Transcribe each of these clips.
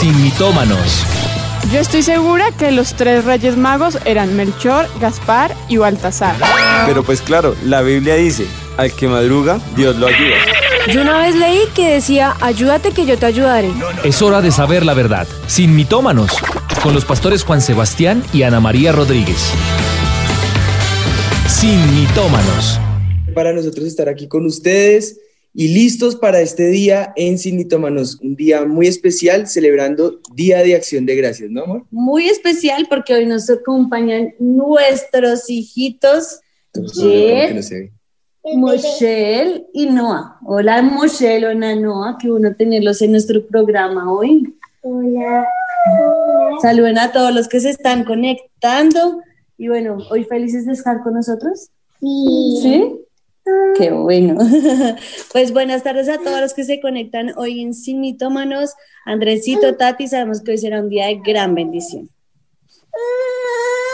sin mitómanos. Yo estoy segura que los tres reyes magos eran Melchor, Gaspar y Baltasar. Pero pues claro, la Biblia dice, al que madruga, Dios lo ayuda. Yo una vez leí que decía, ayúdate que yo te ayudaré. Es hora de saber la verdad, sin mitómanos, con los pastores Juan Sebastián y Ana María Rodríguez. Sin mitómanos. Para nosotros estar aquí con ustedes y listos para este día en Sin Mitómanos, un día muy especial celebrando Día de Acción de Gracias, ¿no, amor? Muy especial porque hoy nos acompañan nuestros hijitos Jet, Moshel y Noah. Hola Moshel, hola Noah, qué bueno tenerlos en nuestro programa hoy. Hola. Saluden a todos los que se están conectando y bueno, hoy felices de estar con nosotros. Sí. ¿Sí? Qué bueno. Pues buenas tardes a todos los que se conectan hoy en Sin Mitómanos. Andresito, Tati, sabemos que hoy será un día de gran bendición.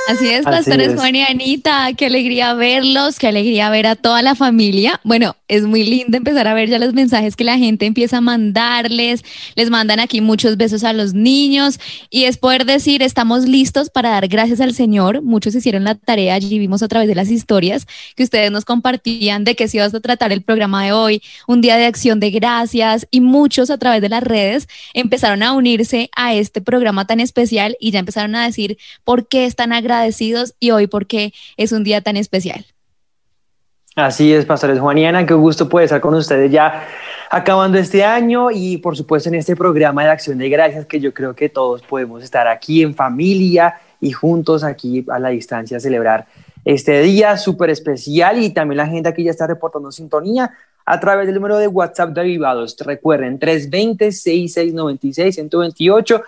Así es, Así pastores es. Juan y Anita, qué alegría verlos, qué alegría ver a toda la familia. Bueno, es muy lindo empezar a ver ya los mensajes que la gente empieza a mandarles, les mandan aquí muchos besos a los niños y es poder decir, estamos listos para dar gracias al Señor. Muchos hicieron la tarea, allí vimos a través de las historias que ustedes nos compartían de que se iba a tratar el programa de hoy, un día de acción de gracias y muchos a través de las redes empezaron a unirse a este programa tan especial y ya empezaron a decir por qué están agradecidos y hoy por qué es un día tan especial. Así es, pastores Juan y Ana, qué gusto poder estar con ustedes ya acabando este año y por supuesto en este programa de acción de gracias que yo creo que todos podemos estar aquí en familia y juntos aquí a la distancia celebrar este día súper especial y también la gente aquí ya está reportando sintonía a través del número de WhatsApp de Avivados. Recuerden, 320-6696-128.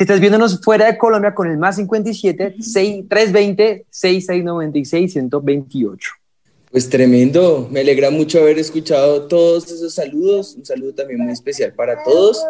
Si estás viéndonos fuera de Colombia con el más 57, 320-6696-128. Pues tremendo, me alegra mucho haber escuchado todos esos saludos, un saludo también muy especial para todos.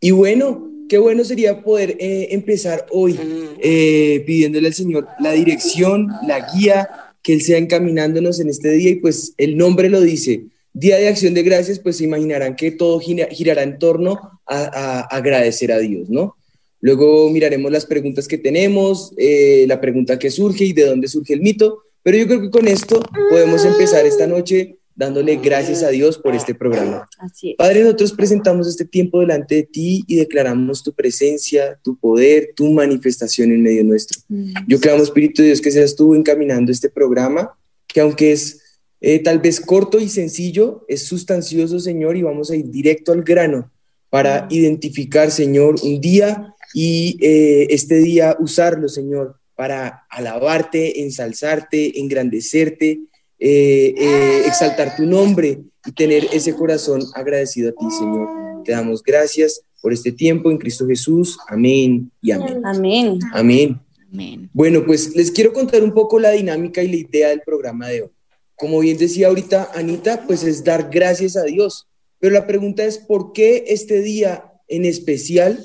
Y bueno, qué bueno sería poder eh, empezar hoy eh, pidiéndole al Señor la dirección, la guía, que Él sea encaminándonos en este día y pues el nombre lo dice, Día de Acción de Gracias, pues se imaginarán que todo gira- girará en torno a, a agradecer a Dios, ¿no? Luego miraremos las preguntas que tenemos, eh, la pregunta que surge y de dónde surge el mito, pero yo creo que con esto podemos empezar esta noche dándole gracias a Dios por este programa. Así es. Padre, nosotros presentamos este tiempo delante de ti y declaramos tu presencia, tu poder, tu manifestación en medio nuestro. Yo clamo, Espíritu de Dios, que seas tú encaminando este programa, que aunque es eh, tal vez corto y sencillo, es sustancioso, Señor, y vamos a ir directo al grano para identificar, Señor, un día y eh, este día usarlo, Señor, para alabarte, ensalzarte, engrandecerte, eh, eh, exaltar tu nombre y tener ese corazón agradecido a ti, Señor. Te damos gracias por este tiempo en Cristo Jesús. Amén y amén. Amén. Amén. Amén. Bueno, pues les quiero contar un poco la dinámica y la idea del programa de hoy. Como bien decía ahorita Anita, pues es dar gracias a Dios. Pero la pregunta es, ¿por qué este día en especial?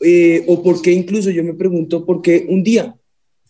Eh, o por qué incluso yo me pregunto, ¿por qué un día?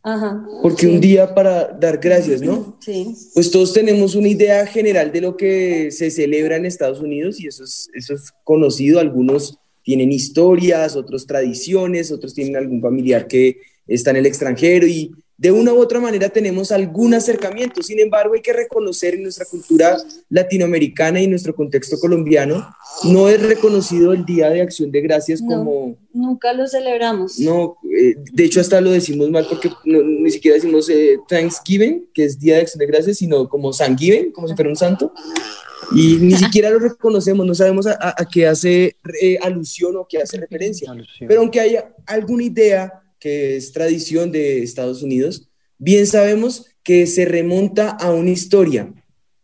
Ajá. Porque Sí. un día para dar gracias, ¿no? Sí. Pues todos tenemos una idea general de lo que se celebra en Estados Unidos y eso es, eso es conocido. Algunos tienen historias, otros tradiciones, otros tienen algún familiar que está en el extranjero y de una u otra manera tenemos algún acercamiento. Sin embargo, hay que reconocer en nuestra cultura latinoamericana y en nuestro contexto colombiano, no es reconocido el Día de Acción de Gracias No. como, Nunca lo celebramos. no, eh, de hecho hasta lo decimos mal porque no- ni siquiera decimos eh, Thanksgiving, que es Día de Acción de Gracias, sino como Thanksgiving, como si fuera un santo. Y ni siquiera lo reconocemos, no sabemos a, a- a qué hace eh, alusión o qué hace referencia. Pero aunque haya alguna idea que es tradición de Estados Unidos, bien sabemos que se remonta a una historia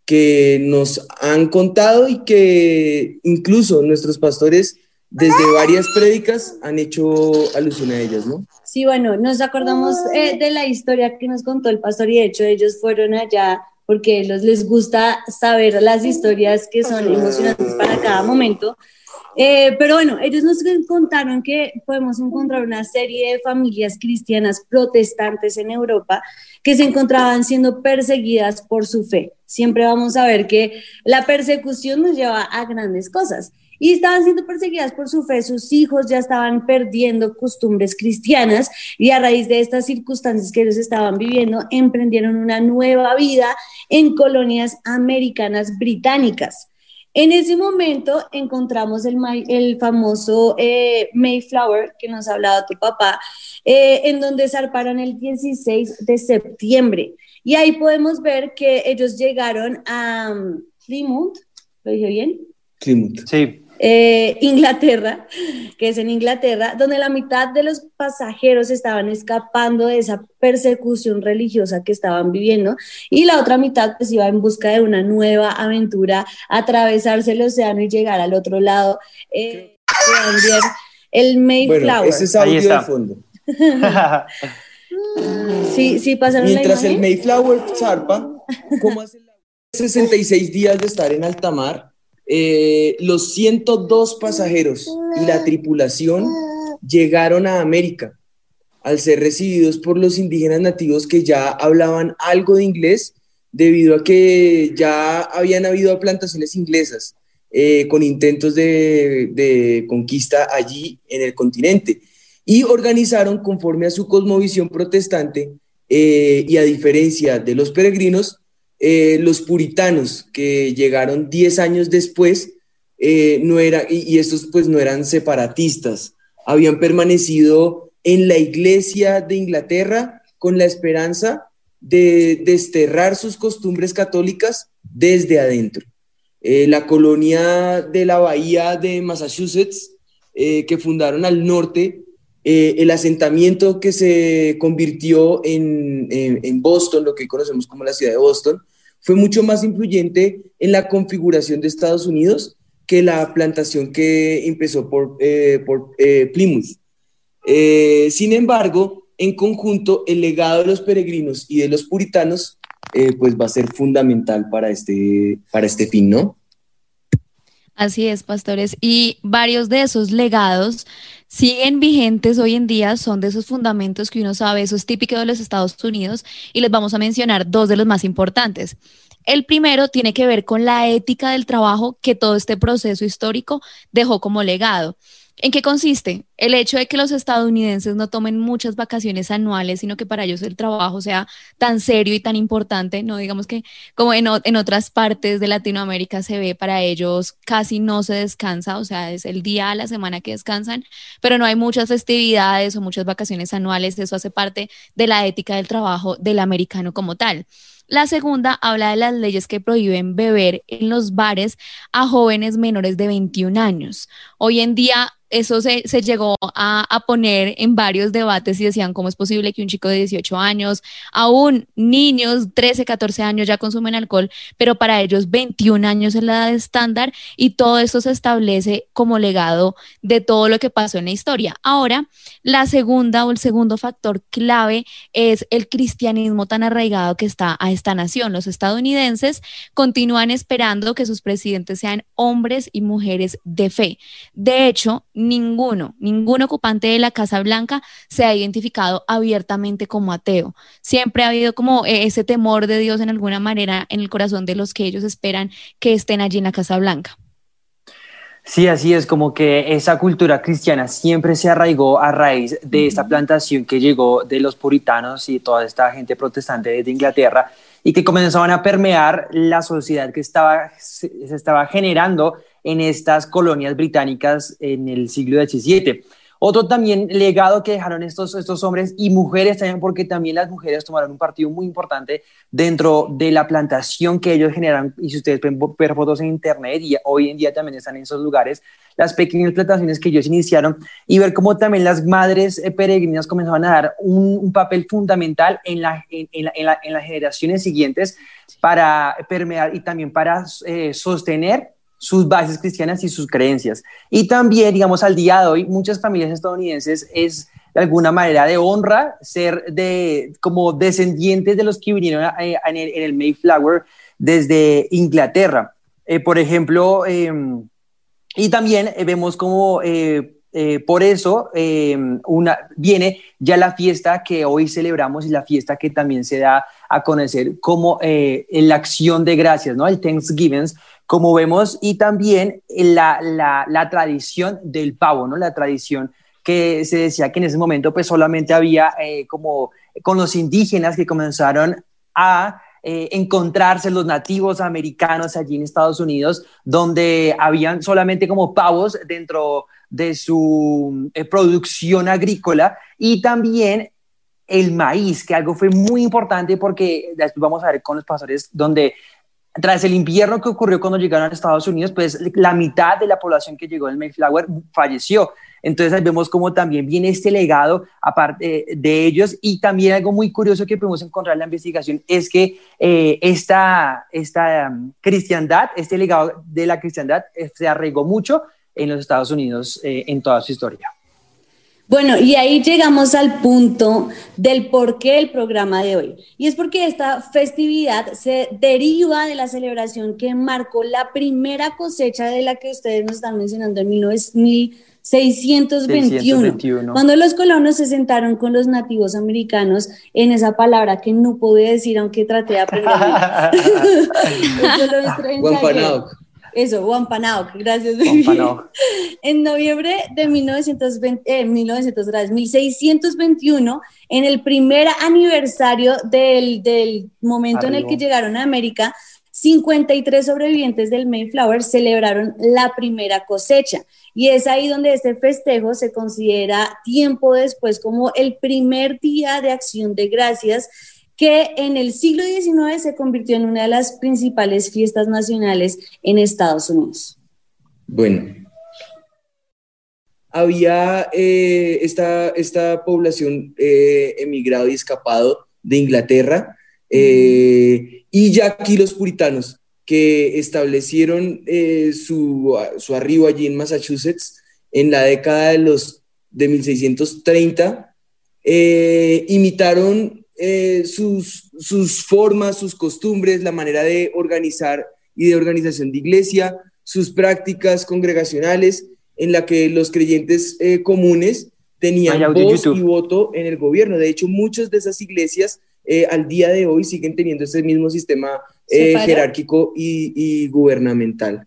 que nos han contado y que incluso nuestros pastores desde varias prédicas han hecho alusión a ellas, ¿no? Sí, bueno, nos acordamos eh, de la historia que nos contó el pastor y de hecho ellos fueron allá porque los, les gusta saber las historias que son emocionantes para cada momento. Eh, pero bueno, ellos nos contaron que podemos encontrar una serie de familias cristianas protestantes en Europa que se encontraban siendo perseguidas por su fe. Siempre vamos a ver que la persecución nos lleva a grandes cosas. y estaban siendo perseguidas por su fe, sus hijos ya estaban perdiendo costumbres cristianas y a raíz de estas circunstancias que ellos estaban viviendo, emprendieron una nueva vida en colonias americanas británicas. En ese momento encontramos el, el famoso eh, Mayflower que nos ha hablado tu papá, eh, en donde zarparon el 16 de septiembre. Y ahí podemos ver que ellos llegaron a um, Plymouth, ¿lo dije bien? Plymouth. Sí. Eh, Inglaterra, que es en Inglaterra, donde la mitad de los pasajeros estaban escapando de esa persecución religiosa que estaban viviendo y la otra mitad pues iba en busca de una nueva aventura, atravesarse el océano y llegar al otro lado. Eh, el Mayflower. Bueno, ese es audio de fondo. sí, sí, pasaron Mientras el Mayflower zarpa, ¿cómo hace 66 días de estar en alta mar? Eh, los 102 pasajeros y la tripulación llegaron a América al ser recibidos por los indígenas nativos que ya hablaban algo de inglés debido a que ya habían habido plantaciones inglesas eh, con intentos de, conquista allí en el continente. Y organizaron conforme a su cosmovisión protestante eh, y a diferencia de los peregrinos, eh, los puritanos que llegaron 10 años después, eh, no era, y, estos pues no eran separatistas, habían permanecido en la iglesia de Inglaterra con la esperanza de desterrar sus costumbres católicas desde adentro. Eh, la colonia de la bahía de Massachusetts, que fundaron al norte, el asentamiento que se convirtió en, en, Boston, lo que conocemos como la ciudad de Boston, fue mucho más influyente en la configuración de Estados Unidos que la plantación que empezó por, eh, eh, Plymouth. Eh, sin embargo, en conjunto, el legado de los peregrinos y de los puritanos pues va a ser fundamental para este, para este fin, ¿no? Así es, pastores. Y varios de esos legados siguen vigentes hoy en día, son de esos fundamentos que uno sabe, eso es típico de los Estados Unidos, y les vamos a mencionar dos de los más importantes. El primero tiene que ver con la ética del trabajo que todo este proceso histórico dejó como legado. ¿En qué consiste? El hecho de que los estadounidenses no tomen muchas vacaciones anuales, sino que para ellos el trabajo sea tan serio y tan importante, no digamos que como en, otras partes de Latinoamérica se ve, para ellos casi no se descansa, o sea, es el día a la semana que descansan, pero no hay muchas festividades o muchas vacaciones anuales, eso hace parte de la ética del trabajo del americano como tal. La segunda habla de las leyes que prohíben beber en los bares a jóvenes menores de 21 años. Hoy en día eso se, llegó a, poner en varios debates y decían cómo es posible que un chico de 18 años, aún niños 13, 14 años ya consumen alcohol, pero para ellos 21 años es la edad estándar y todo esto se establece como legado de todo lo que pasó en la historia. Ahora, la segunda o el segundo factor clave es el cristianismo tan arraigado que está a esta nación. Los estadounidenses continúan esperando que sus presidentes sean hombres y mujeres de fe. De hecho, ninguno, ningún ocupante de la Casa Blanca se ha identificado abiertamente como ateo. Siempre ha habido como eh, ese temor de Dios en alguna manera en el corazón de los que ellos esperan que estén allí en la Casa Blanca. Sí, así es, como que esa cultura cristiana siempre se arraigó a raíz de esta plantación que llegó de los puritanos y toda esta gente protestante desde Inglaterra y que comenzaban a permear la sociedad que estaba, se estaba generando en estas colonias británicas en el siglo XVII. Otro también legado que dejaron estos, estos hombres y mujeres también, porque también las mujeres tomaron un partido muy importante dentro de la plantación que ellos generan. Y si ustedes pueden ver fotos en internet, y hoy en día también están en esos lugares, las pequeñas plantaciones que ellos iniciaron y ver cómo también las madres eh, peregrinas comenzaban a dar un, papel fundamental en, la, en, en, las generaciones siguientes para permear y también para eh, sostener sus bases cristianas y sus creencias. Y también, digamos, al día de hoy, muchas familias estadounidenses es de alguna manera de honra ser de como descendientes de los que vinieron eh, en, el, Mayflower desde Inglaterra. Eh, por ejemplo, em, y también eh, vemos como eh, por eso eh, una, viene ya la fiesta que hoy celebramos y la fiesta que también se da a conocer como eh, la acción de gracias, ¿no? El Thanksgiving, como vemos, y también la, la, tradición del pavo, ¿no? La tradición que se decía que en ese momento pues solamente había como con los indígenas que comenzaron a eh, encontrarse los nativos americanos allí en Estados Unidos, donde habían solamente como pavos dentro de su eh, producción agrícola y también el maíz, que algo fue muy importante porque después vamos a ver con los pastores donde tras el invierno que ocurrió cuando llegaron a Estados Unidos, pues la mitad de la población que llegó en Mayflower falleció. Entonces ahí vemos cómo también viene este legado aparte de ellos y también algo muy curioso que podemos encontrar en la investigación es que eh, esta, esta um, cristiandad, este legado de la cristiandad eh, se arraigó mucho en los Estados Unidos eh, en toda su historia. Bueno, y ahí llegamos al punto del por qué el programa de hoy. Y es porque esta festividad se deriva de la celebración que marcó la primera cosecha de la que ustedes nos están mencionando en 1621, cuando los colonos se sentaron con los nativos americanos en esa palabra que no pude decir, aunque traté de aprender. Eso, Wampanoag, gracias. en noviembre de 1920, eh, 1621, en el primer aniversario del, del momento en el que llegaron a América, 53 sobrevivientes del Mayflower celebraron la primera cosecha. Y es ahí donde este festejo se considera tiempo después como el primer día de acción de gracias que en el siglo XIX se convirtió en una de las principales fiestas nacionales en Estados Unidos. Bueno, había eh, esta, esta, población eh, emigrado y escapado de Inglaterra eh, y ya aquí los puritanos que establecieron su, su, arribo allí en Massachusetts en la década de los de 1630 imitaron eh, sus, sus formas, sus costumbres, la manera de organizar y de organización de iglesia, sus prácticas congregacionales, en la que los creyentes eh, comunes tenían voz y voto en el gobierno. De hecho, muchas de esas iglesias eh, al día de hoy siguen teniendo ese mismo sistema jerárquico y, y gubernamental.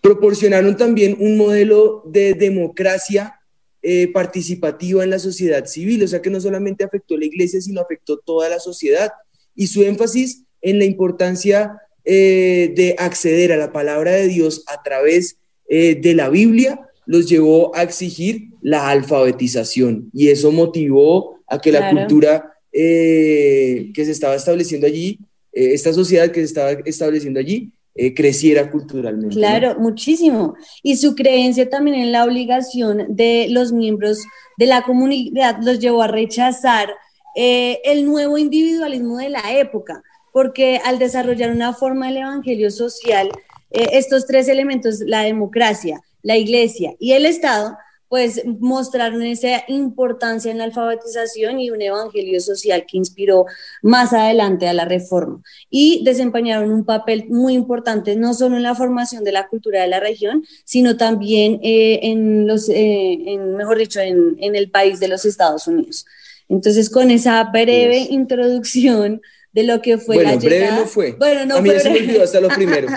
proporcionaron también un modelo de democracia eh, participativa en la sociedad civil, o sea que no solamente afectó la iglesia, sino afectó toda la sociedad. Y su énfasis en la importancia eh, de acceder a la palabra de Dios a través eh, de la Biblia los llevó a exigir la alfabetización. Y eso motivó a que la cultura que se estaba estableciendo allí, esta sociedad que se estaba estableciendo allí, eh, creciera culturalmente. Claro, muchísimo. Y su creencia también en la obligación de los miembros de la comunidad los llevó a rechazar eh, el nuevo individualismo de la época, porque al desarrollar una forma del evangelio social, eh, estos tres elementos, la democracia, la iglesia y el Estado, pues mostraron esa importancia en la alfabetización y un evangelio social que inspiró más adelante a la reforma y desempeñaron un papel muy importante no solo en la formación de la cultura de la región, sino también eh, en los, eh, mejor dicho, en, el país de los Estados Unidos. Entonces, con esa breve introducción de lo que fue bueno, la breve no fue. Bueno, no a mí fue se me olvidó hasta lo primero.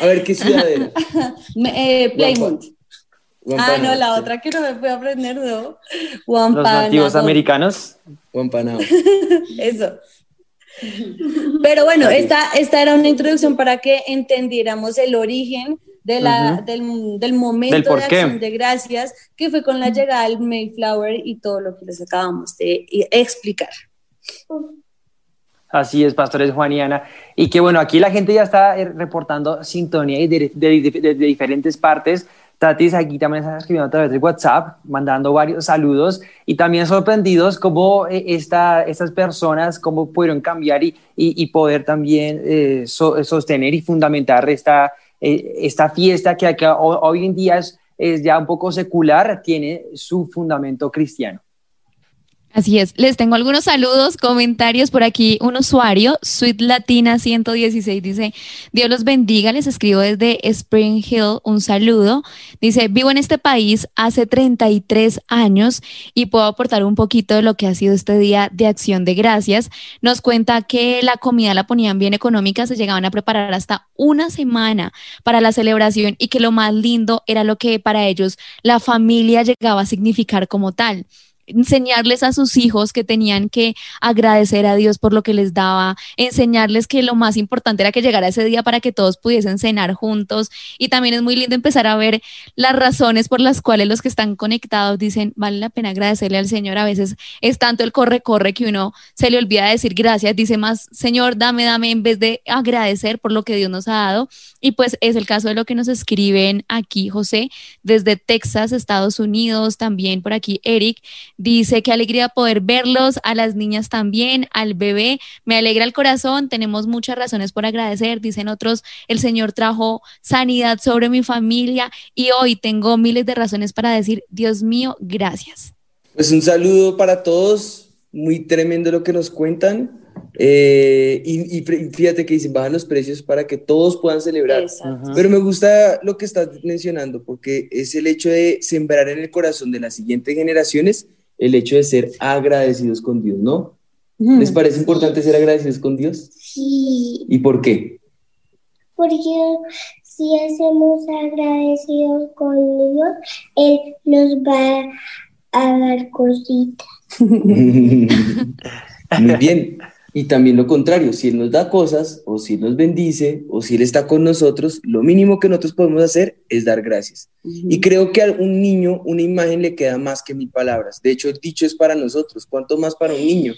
A ver, ¿qué ciudad era? eh, Ah, no, la otra que no me puedo aprender, no. Los nativos americanos. Wampanao. Eso. Pero bueno, esta, esta era una introducción para que entendiéramos el origen de la, del, del, momento de acción de gracias que fue con la llegada del Mayflower y todo lo que les acabamos de explicar. Así es, pastores Juan y Ana. Y que bueno, aquí la gente ya está eh, reportando sintonía de, de, de diferentes partes Tatis aquí también están escribiendo a través de WhatsApp, mandando varios saludos y también sorprendidos cómo eh, esta, estas personas, cómo pudieron cambiar y, poder también eh, sostener y fundamentar esta, eh, esta fiesta que hoy en día es ya un poco secular, tiene su fundamento cristiano. Así es, les tengo algunos saludos, comentarios por aquí. Un usuario, Sweet Latina 116, dice, Dios los bendiga, les escribo desde Spring Hill, un saludo. Dice, vivo en este país hace 33 años y puedo aportar un poquito de lo que ha sido este día de acción de gracias. Nos cuenta que la comida la ponían bien económica, se llegaban a preparar hasta una semana para la celebración y que lo más lindo era lo que para ellos la familia llegaba a significar como tal enseñarles a sus hijos que tenían que agradecer a Dios por lo que les daba, enseñarles que lo más importante era que llegara ese día para que todos pudiesen cenar juntos. Y también es muy lindo empezar a ver las razones por las cuales los que están conectados dicen, vale la pena agradecerle al Señor, a veces es tanto el corre, corre que uno se le olvida decir gracias, dice más, Señor, dame, dame, en vez de agradecer por lo que Dios nos ha dado y pues es el caso de lo que nos escriben aquí, José, desde Texas, Estados Unidos, también por aquí Eric Dice, qué alegría poder verlos, a las niñas también, al bebé. Me alegra el corazón, tenemos muchas razones por agradecer. Dicen otros, el Señor trajo sanidad sobre mi familia y hoy tengo miles de razones para decir, Dios mío, gracias. Pues un saludo para todos, muy tremendo lo que nos cuentan. Eh, y, fíjate que dicen, bajan los precios para que todos puedan celebrar. Pero me gusta lo que estás mencionando, porque es el hecho de sembrar en el corazón de las siguientes generaciones el hecho de ser agradecidos con Dios, ¿no? ¿Les parece importante ser agradecidos con Dios? Sí. ¿Y por qué? Porque si hacemos agradecidos con Dios, Él nos va a dar cositas. Muy bien. Y también lo contrario, si Él nos da cosas, o si Él nos bendice, o si Él está con nosotros, lo mínimo que nosotros podemos hacer es dar gracias. Y creo que a un niño una imagen le queda más que mil palabras. De hecho, el dicho es para nosotros, ¿cuánto más para un niño?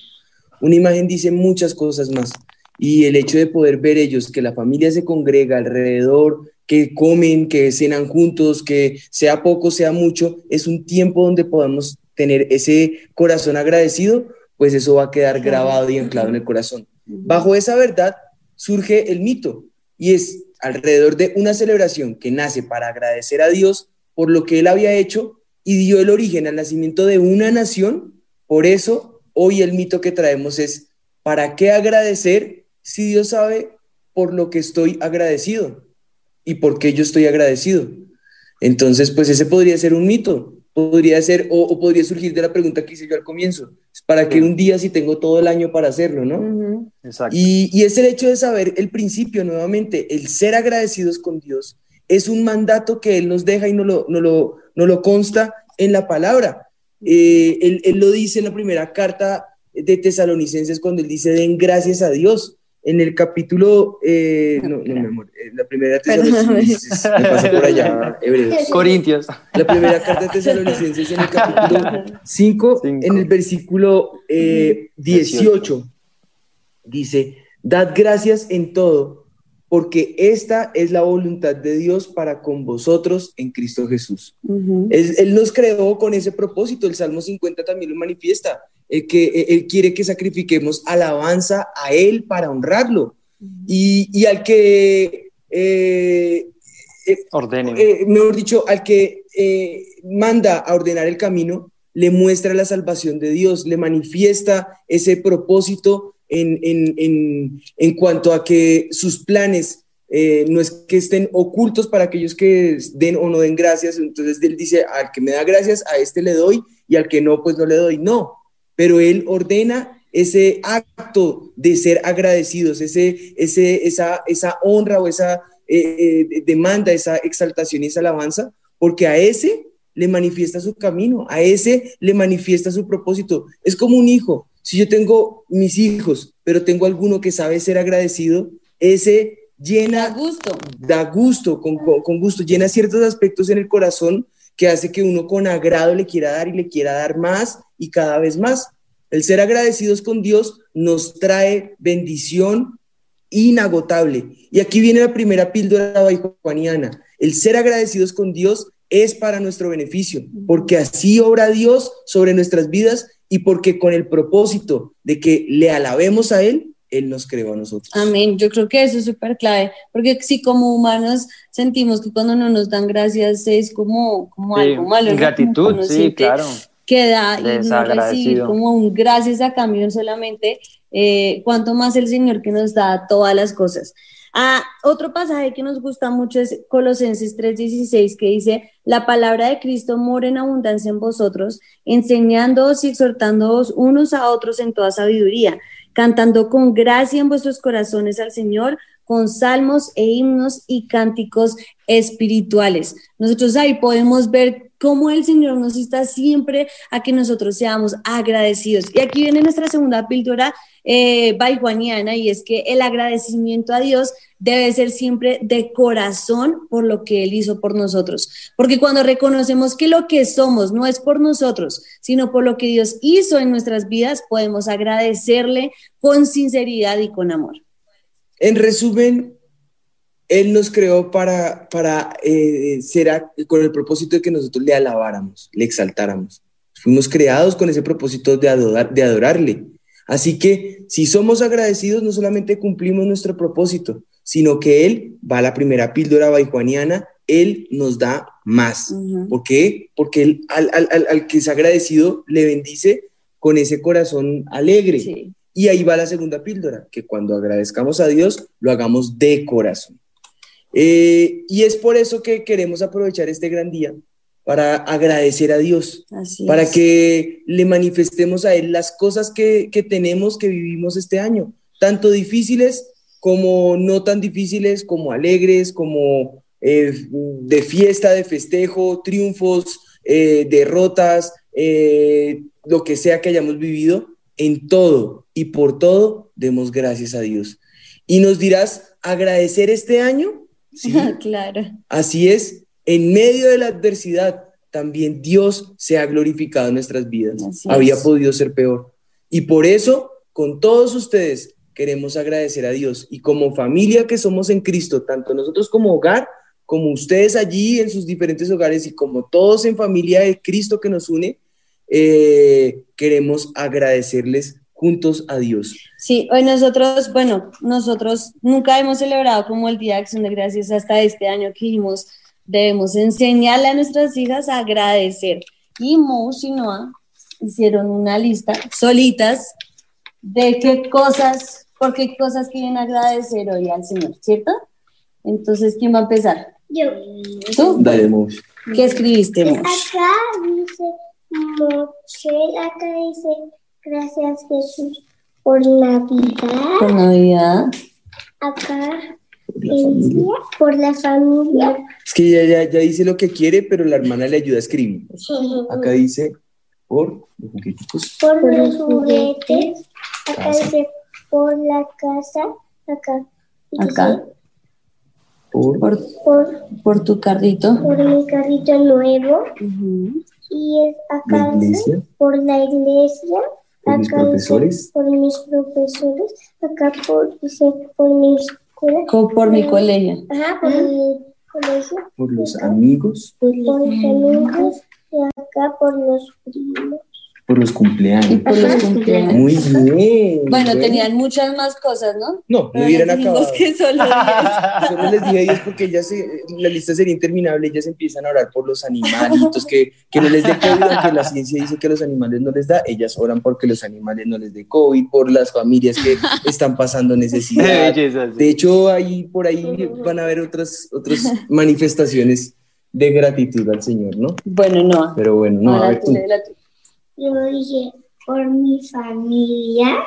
Una imagen dice muchas cosas más. Y el hecho de poder ver ellos, que la familia se congrega alrededor, que comen, que cenan juntos, que sea poco, sea mucho, es un tiempo donde podemos tener ese corazón agradecido pues eso va a quedar grabado y anclado en el corazón. Bajo esa verdad surge el mito y es alrededor de una celebración que nace para agradecer a Dios por lo que Él había hecho y dio el origen al nacimiento de una nación. Por eso hoy el mito que traemos es, ¿para qué agradecer si Dios sabe por lo que estoy agradecido y por qué yo estoy agradecido? Entonces, pues ese podría ser un mito, podría ser, o, podría surgir de la pregunta que hice yo al comienzo, para que un día si tengo todo el año para hacerlo, ¿no? Exacto. Y, y, es el hecho de saber el principio nuevamente, el ser agradecidos con Dios, es un mandato que Él nos deja y no lo, no lo, no lo consta en la palabra. Eh, él, él, lo dice en la primera carta de Tesalonicenses cuando Él dice, den gracias a Dios en el capítulo, eh, no, no, mi amor, eh, la primera Tesalonicenses, me pasé por allá, Hebreos. Corintios. La primera carta de Tesalonicenses en el capítulo 5, en el versículo 18, eh, dice, dad gracias en todo, porque esta es la voluntad de Dios para con vosotros en Cristo Jesús. él nos creó con ese propósito, el Salmo 50 también lo manifiesta que Él quiere que sacrifiquemos alabanza a Él para honrarlo. Y, al que, eh, eh, eh, mejor dicho, al que manda a ordenar el camino, le muestra la salvación de Dios, le manifiesta ese propósito en, en cuanto a que sus planes no es que estén ocultos para aquellos que den o no den gracias. Entonces él dice, al que me da gracias, a este le doy, y al que no, pues no le doy. No, pero Él ordena ese acto de ser agradecidos, ese, ese, esa, esa honra o esa eh, eh, demanda, esa exaltación y esa alabanza, porque a ese le manifiesta su camino, a ese le manifiesta su propósito. Es como un hijo. Si yo tengo mis hijos, pero tengo alguno que sabe ser agradecido, ese llena... Da gusto. Da gusto, con, con gusto, llena ciertos aspectos en el corazón que hace que uno con agrado le quiera dar y le quiera dar más y cada vez más. El ser agradecidos con Dios nos trae bendición inagotable. Y aquí viene la primera píldora juaniana. El ser agradecidos con Dios es para nuestro beneficio, porque así obra Dios sobre nuestras vidas y porque con el propósito de que le alabemos a Él, Él nos creó a nosotros. Amén. Yo creo que eso es súper clave, porque si como humanos sentimos que cuando no nos dan gracias es como, como algo malo. Gratitud, sí, claro que da y no recibir como un gracias a cambio solamente, eh, cuanto más el Señor que nos da todas las cosas. Ah, otro pasaje que nos gusta mucho es Colosenses 3:16 que dice, la palabra de Cristo mora en abundancia en vosotros, enseñándoos y exhortándoos unos a otros en toda sabiduría, cantando con gracia en vuestros corazones al Señor, con salmos e himnos y cánticos espirituales. Nosotros ahí podemos ver cómo el Señor nos está siempre a que nosotros seamos agradecidos. Y aquí viene nuestra segunda píldora eh, y es que el agradecimiento a Dios debe ser siempre de corazón por lo que Él hizo por nosotros. Porque cuando reconocemos que lo que somos no es por nosotros, sino por lo que Dios hizo en nuestras vidas, podemos agradecerle con sinceridad y con amor. En resumen, Él nos creó para, para eh, ser con el propósito de que nosotros le alabáramos, le exaltáramos. Fuimos creados con ese propósito de, adorar, de adorarle. Así que si somos agradecidos, no solamente cumplimos nuestro propósito, sino que Él va a la primera píldora baijuaniana, Él nos da más. Ujú. ¿Por qué? Porque él, al, al- al- al que es agradecido le bendice con ese corazón alegre. Sí. Y ahí va la segunda píldora, que cuando agradezcamos a Dios, lo hagamos de corazón. Eh, y es por eso que queremos aprovechar este gran día para agradecer a Dios, Así para es. que le manifestemos a Él las cosas que, que tenemos, que vivimos este año, tanto difíciles como no tan difíciles, como alegres, como eh, de fiesta, de festejo, triunfos, eh, derrotas, eh, lo que sea que hayamos vivido, en todo y por todo demos gracias a Dios. Y nos dirás, agradecer este año, sí, claro. Así es, en medio de la adversidad, también Dios se ha glorificado en nuestras vidas. Así Había es. podido ser peor. Y por eso, con todos ustedes, queremos agradecer a Dios. Y como familia que somos en Cristo, tanto nosotros como hogar, como ustedes allí en sus diferentes hogares y como todos en familia de Cristo que nos une, eh, queremos agradecerles juntos a Dios. Sí, hoy nosotros, bueno, nosotros nunca hemos celebrado como el Día de Acción de Gracias hasta este año que dijimos, debemos enseñarle a nuestras hijas a agradecer. Y Mo y Noah hicieron una lista solitas de qué cosas, por qué cosas quieren agradecer hoy al Señor, ¿cierto? Entonces, ¿quién va a empezar? Yo. ¿Tú? Dale. ¿Qué escribiste, Mo? Acá dice Mochel, acá dice gracias Jesús por Navidad. Por Navidad. Acá dice por la familia. Es que ella ya, ya dice lo que quiere, pero la hermana le ayuda a escribir. Acá dice por los jugueticos. Por los juguetes. Acá dice por la casa. Acá. Acá. Por, Por, Por, por tu carrito. por mi carrito nuevo. Y es acá la por la iglesia. Por mis profesores, por mis profesores. Acá por, dice por mi escuela. Co- Por mi colegio. Ajá, por mi colegio. por los amigos, Por los amigos. Y acá por los primos. Por los Y cumpleaños. por los cumpleaños. Muy bien. Bueno, tenían muchas más cosas, ¿no? No, no hubieran acabado. que solo. Solo les dije 10 porque ya se, la lista sería interminable. Ellas empiezan a orar por los animalitos, que, que no les dé COVID, aunque la ciencia dice que los animales no les da. Ellas oran porque los animales no les dé COVID, por las familias que están pasando necesidad. belleza, sí. De hecho, ahí por ahí van a haber otras, otras manifestaciones de gratitud al Señor, ¿no? Bueno, no. Pero bueno, no, a Ahora ver tú tú. Yo dije por mi familia,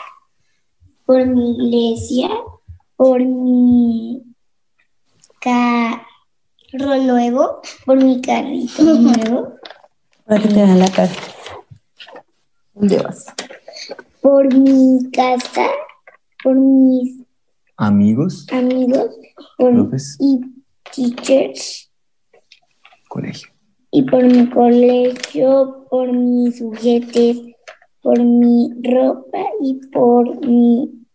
por mi iglesia, por mi carro nuevo, por mi carrito nuevo, Para que te vean la cara. ¿Dónde vas? por mi casa, por mis Amigos, amigos, por profes, y teachers, colegio. Y por mi colegio, por mis juguetes, por mi ropa y por mi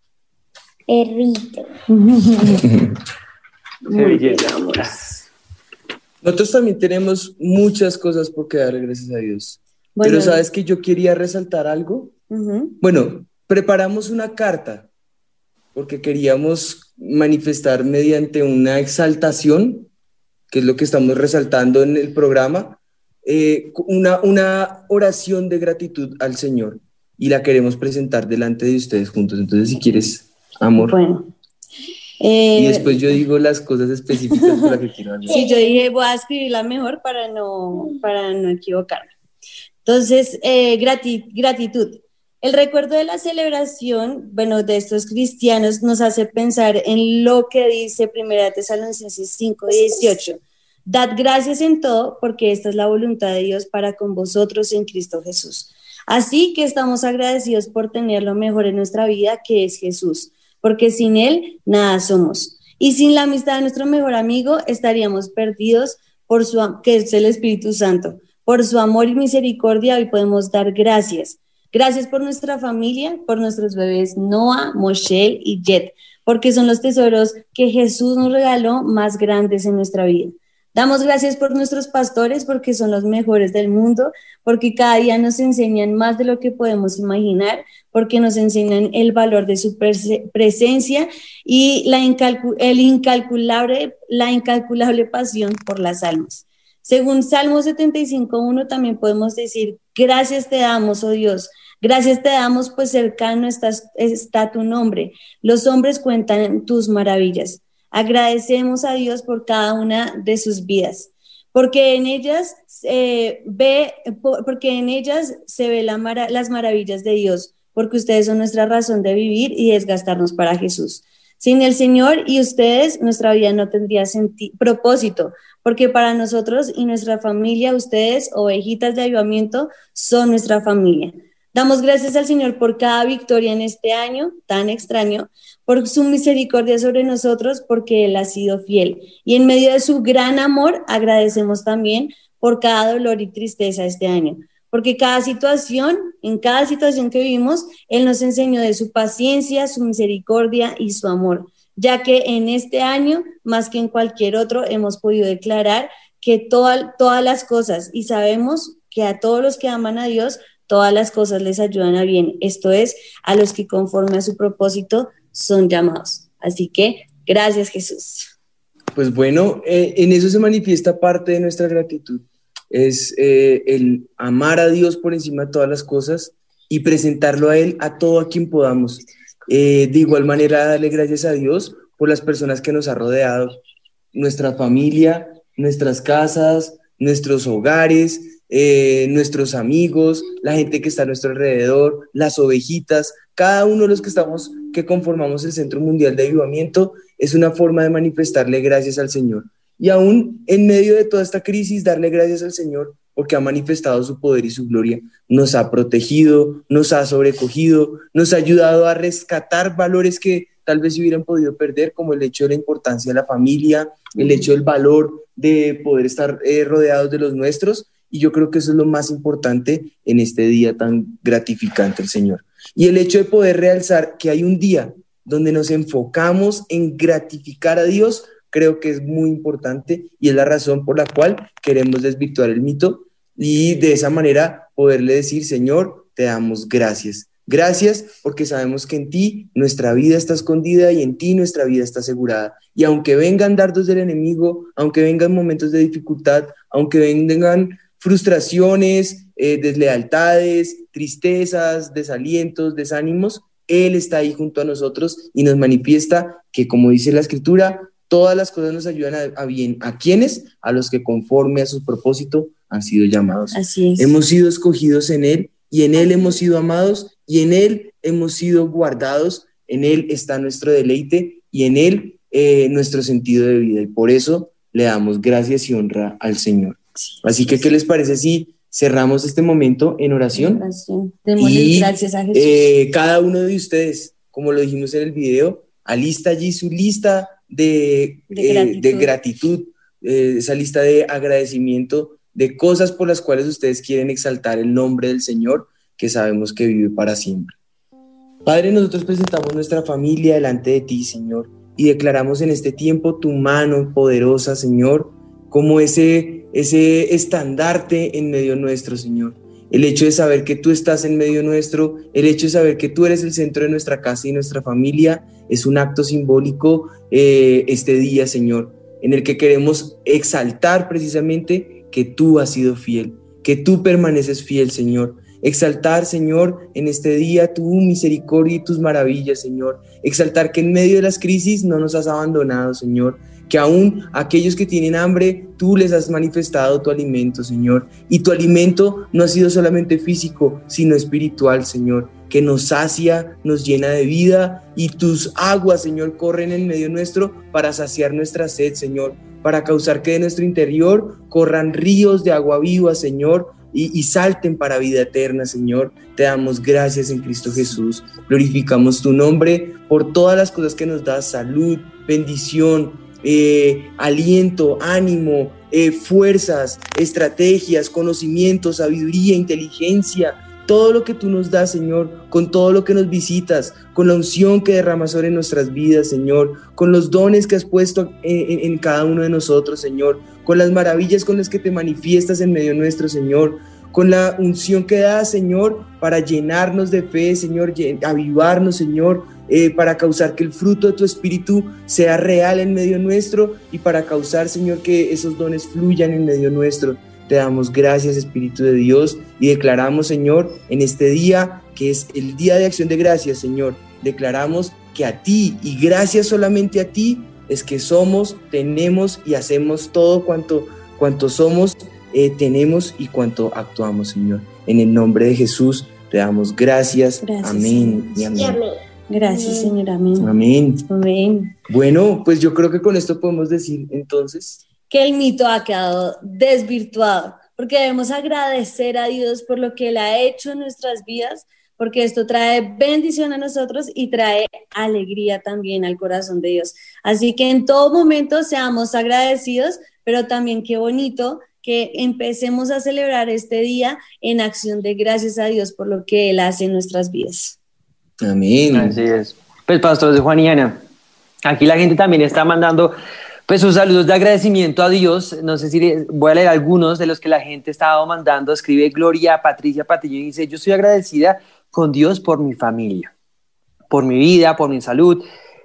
perrito. Qué belleza. Nosotros también tenemos muchas cosas por que darle gracias a Dios. Bueno. Pero sabes que yo quería resaltar algo. Bueno, preparamos una carta porque queríamos manifestar mediante una exaltación, que es lo que estamos resaltando en el programa, eh, una, una oración de gratitud al Señor y la queremos presentar delante de ustedes juntos. Entonces, si quieres, amor. Bueno. y Eh, después yo digo las cosas específicas por las que quiero hablar. Sí, yo dije, voy a escribirla mejor para no, para no equivocarme. Entonces, eh, grati- gratitud. El recuerdo de la celebración, bueno, de estos cristianos nos hace pensar en lo que dice 1 Tesalonicenses 5, 18. Dad gracias en todo, porque esta es la voluntad de Dios para con vosotros en Cristo Jesús. Así que estamos agradecidos por tener lo mejor en nuestra vida, que es Jesús, porque sin Él nada somos. Y sin la amistad de nuestro mejor amigo estaríamos perdidos por su que es el Espíritu Santo. Por su amor y misericordia hoy podemos dar gracias. Gracias por nuestra familia, por nuestros bebés Noah, Moshel y Jet, porque son los tesoros que Jesús nos regaló más grandes en nuestra vida. Damos gracias por nuestros pastores porque son los mejores del mundo, porque cada día nos enseñan más de lo que podemos imaginar, porque nos enseñan el valor de su prese- presencia y la, el incalculable, la incalculable pasión por las almas. Según Salmo 75.1 también podemos decir, gracias te damos, oh Dios, gracias te damos, pues cercano está tu nombre. Los hombres cuentan tus maravillas. Agradecemos a Dios por cada una de sus vidas, porque en ellas eh, ve, po- porque en ellas se ve las maravillas de Dios, porque ustedes son nuestra razón de vivir y desgastarnos para Jesús. Sin el Señor y ustedes, nuestra vida no tendría propósito, porque para nosotros y nuestra familia, ustedes, ovejitas de avivamiento, son nuestra familia. Damos gracias al Señor por cada victoria en este año tan extraño, por su misericordia sobre nosotros, porque Él ha sido fiel. Y en medio de su gran amor, agradecemos también por cada dolor y tristeza este año, porque cada situación, en cada situación que vivimos, Él nos enseñó de su paciencia, su misericordia y su amor, ya que en este año, más que en cualquier otro, hemos podido declarar que toda- todas las cosas, y sabemos que a todos los que aman a Dios, todas las cosas les ayudan a bien, esto es, a los que conforme a su propósito son llamados. Así que, gracias Jesús. Pues bueno, eh, en eso se manifiesta parte de nuestra gratitud. Es eh, el amar a Dios por encima de todas las cosas y presentarlo a Él a todo a quien podamos. Eh, de igual manera, darle gracias a Dios por las personas que nos ha rodeado, nuestra familia, nuestras casas, nuestros hogares, eh, nuestros amigos, la gente que está a nuestro alrededor, las ovejitas, cada uno de los que estamos, que conformamos el Centro Mundial de Avivamiento, es una forma de manifestarle gracias al Señor. Y aún en medio de toda esta crisis, darle gracias al Señor porque ha manifestado su poder y su gloria. Nos ha protegido, nos ha sobrecogido, nos ha ayudado a rescatar valores que tal vez se hubieran podido perder, como el hecho de la importancia de la familia, el hecho del valor de poder estar eh, rodeados de los nuestros. Y yo creo que eso es lo más importante en este día tan gratificante el Señor. Y el hecho de poder realzar que hay un día donde nos enfocamos en gratificar a Dios, creo que es muy importante y es la razón por la cual queremos desvirtuar el mito y de esa manera poderle decir, Señor, te damos gracias. Gracias porque sabemos que en ti nuestra vida está escondida y en ti nuestra vida está asegurada. Y aunque vengan dardos del enemigo, aunque vengan momentos de dificultad, aunque vengan frustraciones, eh, deslealtades, tristezas, desalientos, desánimos, Él está ahí junto a nosotros y nos manifiesta que, como dice la escritura, todas las cosas nos ayudan a, a bien. ¿A quienes? A los que conforme a su propósito han sido llamados. Así es. Hemos sido escogidos en Él y en Él hemos sido amados y en Él hemos sido guardados. En Él está nuestro deleite y en Él eh, nuestro sentido de vida. Y por eso le damos gracias y honra al Señor. Así que, ¿qué les parece si cerramos este momento en oración? Oración. Y, gracias a Jesús. Eh, cada uno de ustedes, como lo dijimos en el video, alista allí su lista de, De eh, gratitud. de gratitud, eh, esa lista de agradecimiento, de cosas por las cuales ustedes quieren exaltar el nombre del Señor, que sabemos que vive para siempre. Padre, nosotros presentamos nuestra familia delante de ti, Señor, y declaramos en este tiempo tu mano poderosa, Señor, como ese, ese estandarte en medio nuestro, Señor. El hecho de saber que tú estás en medio nuestro, el hecho de saber que tú eres el centro de nuestra casa y nuestra familia, es un acto simbólico eh, este día, Señor, en el que queremos exaltar precisamente que tú has sido fiel, que tú permaneces fiel, Señor. Exaltar, Señor, en este día tu misericordia y tus maravillas, Señor. Exaltar que en medio de las crisis no nos has abandonado, Señor. Que aún aquellos que tienen hambre, tú les has manifestado tu alimento, Señor. Y tu alimento no ha sido solamente físico, sino espiritual, Señor. Que nos sacia, nos llena de vida y tus aguas, Señor, corren en medio nuestro para saciar nuestra sed, Señor. Para causar que de nuestro interior corran ríos de agua viva, Señor, y, salten para vida eterna, Señor. Te damos gracias en Cristo Jesús. Glorificamos tu nombre por todas las cosas que nos das, salud, bendición, eh, aliento, ánimo, eh, fuerzas, estrategias, conocimiento, sabiduría, inteligencia, todo lo que tú nos das, Señor, con todo lo que nos visitas, con la unción que derramas sobre nuestras vidas, Señor, con los dones que has puesto en, cada uno de nosotros, Señor, con las maravillas con las que te manifiestas en medio nuestro, Señor, con la unción que das, Señor, para llenarnos de fe, Señor, avivarnos, Señor, eh, para causar que el fruto de tu Espíritu sea real en medio nuestro y para causar, Señor, que esos dones fluyan en medio nuestro. Te damos gracias, Espíritu de Dios, y declaramos, Señor, en este día, que es el día de acción de gracias, Señor, declaramos que a ti y gracias solamente a ti es que somos, tenemos y hacemos todo cuanto, cuanto somos, eh, tenemos y cuanto actuamos, Señor. En el nombre de Jesús te damos gracias. amén y amén. Gracias, Señor. Amén. Amén. Amén. Bueno, pues yo creo que con esto podemos decir entonces que el mito ha quedado desvirtuado, porque debemos agradecer a Dios por lo que Él ha hecho en nuestras vidas, porque esto trae bendición a nosotros y trae alegría también al corazón de Dios. Así que en todo momento seamos agradecidos, pero también qué bonito que empecemos a celebrar este día en acción de gracias a Dios por lo que Él hace en nuestras vidas. Amén. Así es. Pues, Pastor de Juan y Ana, aquí la gente también está mandando pues sus saludos de agradecimiento a Dios. No sé si voy a leer algunos de los que la gente estaba mandando. Escribe Gloria Patricia Patillo y dice, yo estoy agradecida con Dios por mi familia, por mi vida, por mi salud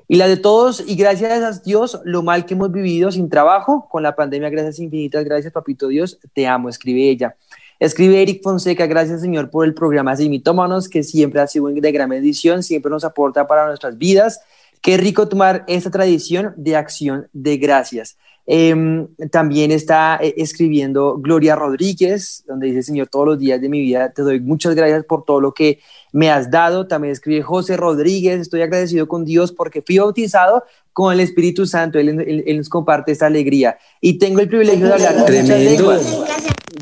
y la de todos. Y gracias a Dios, lo mal que hemos vivido sin trabajo, con la pandemia, gracias infinitas, gracias papito Dios, te amo, escribe ella. Escribe Eric Fonseca, gracias Señor por el programa Sin Mitómanos, que siempre ha sido de gran edición, siempre nos aporta para nuestras vidas. Qué rico tomar esta tradición de acción de gracias. Em, también está eh, escribiendo Gloria Rodríguez, donde dice, Señor, todos los días de mi vida te doy muchas gracias por todo lo que me has dado. También escribe José Rodríguez, estoy agradecido con Dios porque fui bautizado con el Espíritu Santo. Él, nos comparte esta alegría. Y tengo el privilegio de hablar muchas lenguas.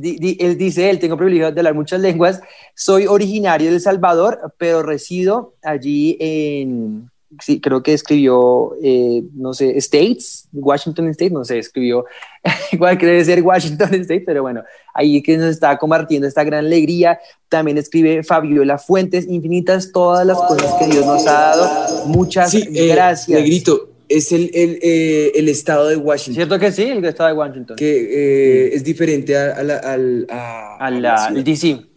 Él dice, él tengo privilegio de hablar muchas lenguas. Soy originario de El Salvador, pero resido allí en sí, creo que escribió, eh, no sé, States, Washington State, no sé, escribió, igual que debe ser Washington State, pero bueno, ahí que nos está compartiendo esta gran alegría. También escribe Fabiola Fuentes, infinitas todas las cosas que Dios nos ha dado. Muchas eh, gracias. Negrito, es el, el, eh, el, estado de Washington. ¿Cierto que sí? El estado de Washington. Que es diferente a, la, al, al DC.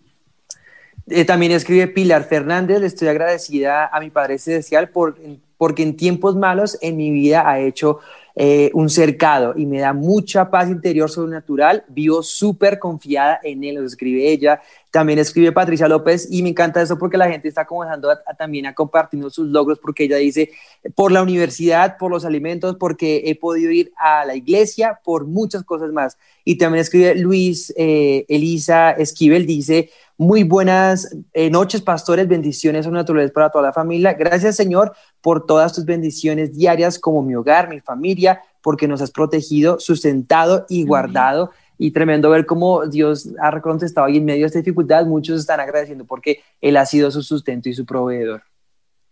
Eh, también escribe Pilar Fernández, le estoy agradecida a mi Padre Celestial por, porque en tiempos malos en mi vida ha hecho eh, un cercado y me da mucha paz interior sobrenatural. Vivo súper confiada en él, lo escribe ella. También escribe Patricia López y me encanta eso porque la gente está comenzando también a compartir sus logros porque ella dice, por la universidad, por los alimentos, porque he podido ir a la iglesia, por muchas cosas más. Y también escribe Luis eh, Elisa Esquivel, dice, muy buenas eh, noches, pastores. Bendiciones naturales para toda la familia. Gracias, Señor, por todas tus bendiciones diarias, como mi hogar, mi familia, porque nos has protegido, sustentado y guardado. Y tremendo ver cómo Dios ha contestado y en medio de esta dificultad muchos están agradeciendo porque Él ha sido su sustento y su proveedor.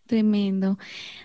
Tremendo.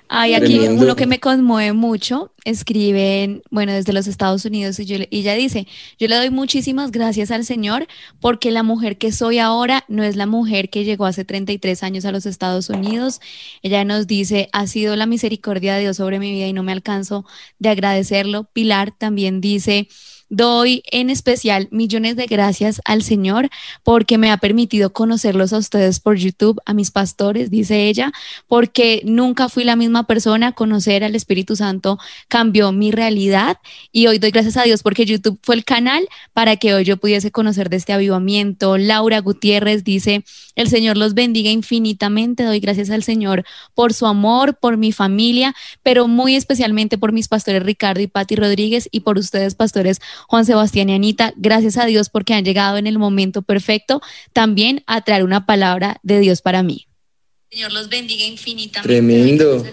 Hay aquí uno que me conmueve mucho, escriben, bueno, desde los Estados Unidos, y, y ella dice, yo le doy muchísimas gracias al Señor porque la mujer que soy ahora no es la mujer que llegó hace 33 años a los Estados Unidos. Ella nos dice, ha sido la misericordia de Dios sobre mi vida y no me alcanzo de agradecerlo. Pilar también dice, Doy en especial millones de gracias al Señor porque me ha permitido conocerlos a ustedes por YouTube, a mis pastores, dice ella, porque nunca fui la misma persona. Conocer al Espíritu Santo cambió mi realidad y hoy doy gracias a Dios porque YouTube fue el canal para que hoy yo pudiese conocer de este avivamiento. Laura Gutiérrez dice, el Señor los bendiga infinitamente. Doy gracias al Señor por su amor, por mi familia, pero muy especialmente por mis pastores Ricardo y Patti Rodríguez y por ustedes, pastores Juan Sebastián y Anita. Gracias a Dios porque han llegado en el momento perfecto también a traer una palabra de Dios para mí. Señor los bendiga infinitamente. Tremendo.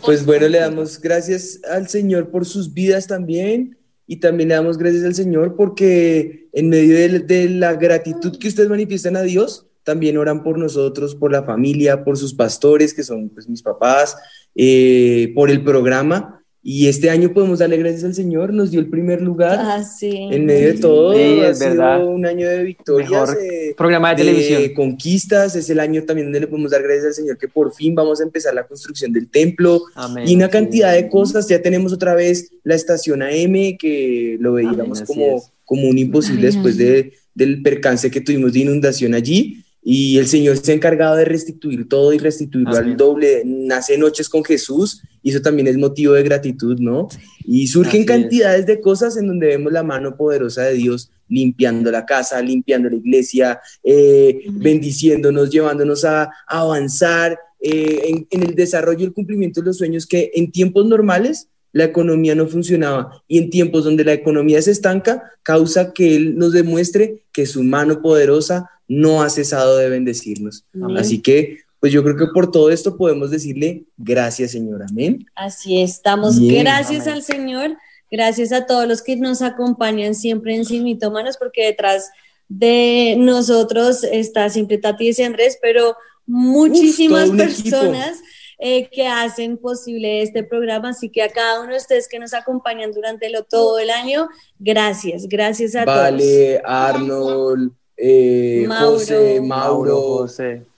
Pues bueno, le damos gracias al Señor por sus vidas también y también le damos gracias al Señor porque en medio de, la gratitud que ustedes manifiestan a Dios, también oran por nosotros, por la familia, por sus pastores, que son pues, mis papás, eh, por el programa. Y este año podemos darle gracias al Señor, nos dio el primer lugar ah, en medio de todo. Sí, es verdad. un año de victorias, eh, programa de, televisión. conquistas, es el año también donde le podemos dar gracias al Señor que por fin vamos a empezar la construcción del templo. Y una cantidad de cosas. Ya tenemos otra vez la estación AM que lo veíamos como, como un imposible después de, del percance que tuvimos de inundación allí y el Señor se ha encargado de restituir todo y restituirlo al doble. Nace Noches con Jesús y eso también es motivo de gratitud, ¿no? Y surgen cantidades de cosas en donde vemos la mano poderosa de Dios limpiando la casa, limpiando la iglesia, eh, bendiciéndonos, llevándonos a, avanzar eh, en, en el desarrollo y el cumplimiento de los sueños que en tiempos normales la economía no funcionaba. Y en tiempos donde la economía se estanca, causa que Él nos demuestre que su mano poderosa no ha cesado de bendecirnos. Así que, pues yo creo que por todo esto podemos decirle gracias, Señor. Amén. Así estamos. gracias al Señor. Gracias a todos los que nos acompañan siempre en Sin Mitómanos, porque detrás de nosotros está siempre Tati y Andrés, pero muchísimas personas eh, que hacen posible este programa. Así que a cada uno de ustedes que nos acompañan durante todo el año, gracias, gracias a todos. Vale, Arnold, eh, José, Mauro,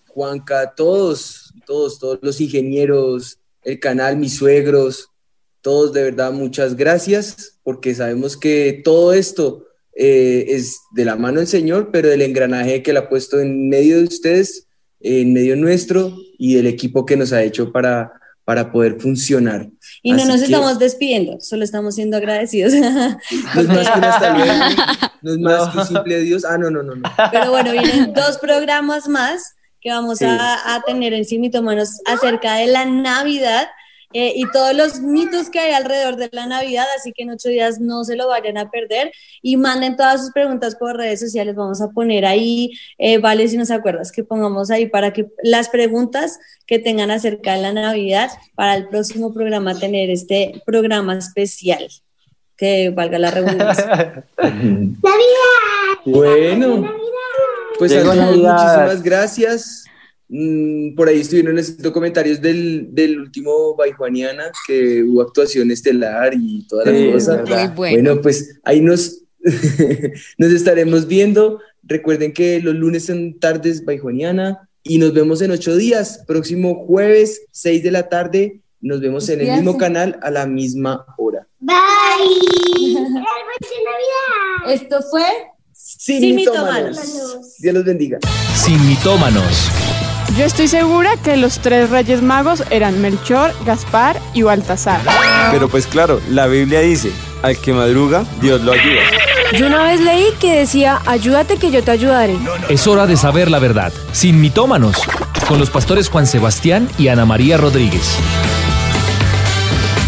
Juanca, todos, todos, todos los ingenieros, el canal, mis suegros, todos de verdad muchas gracias porque sabemos que todo esto eh, es de la mano del Señor, pero del engranaje que le ha puesto en medio de ustedes, en medio nuestro y del equipo que nos ha hecho para, para poder funcionar. Y no nos estamos despidiendo, solo estamos siendo agradecidos. No es más que no es más que simple Dios. Ah, no, no, no, no. Pero bueno, vienen dos programas más que vamos a, a, tener en Manos acerca de la Navidad eh, y todos los mitos que hay alrededor de la Navidad, así que en ocho días no se lo vayan a perder y manden todas sus preguntas por redes sociales, vamos a poner ahí, eh, vale, si nos acuerdas, que pongamos ahí para que las preguntas que tengan acerca de la Navidad, para el próximo programa tener este programa especial, que valga la redundancia. ¡Navidad! Bueno, pues muchísimas gracias. Mm, por ahí estuvieron leyendo comentarios del, del último Baijuaniana, que hubo actuación estelar y toda la cosa. Bueno. pues ahí nos, nos estaremos viendo. Recuerden que los lunes son tardes Baijuaniana y nos vemos en ocho días. Próximo jueves, seis de la tarde, nos vemos en el mismo canal a la misma hora. Bye. Esto fue Sin, Sin mitómanos. Dios los bendiga. Sin mitómanos. Yo estoy segura que los tres reyes magos eran Melchor, Gaspar y Baltasar. Pero pues claro, la Biblia dice, al que madruga, Dios lo ayuda. Yo una vez leí que decía, ayúdate que yo te ayudaré. Es hora de saber la verdad, sin mitómanos, con los pastores Juan Sebastián y Ana María Rodríguez.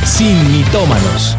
Sin mitómanos.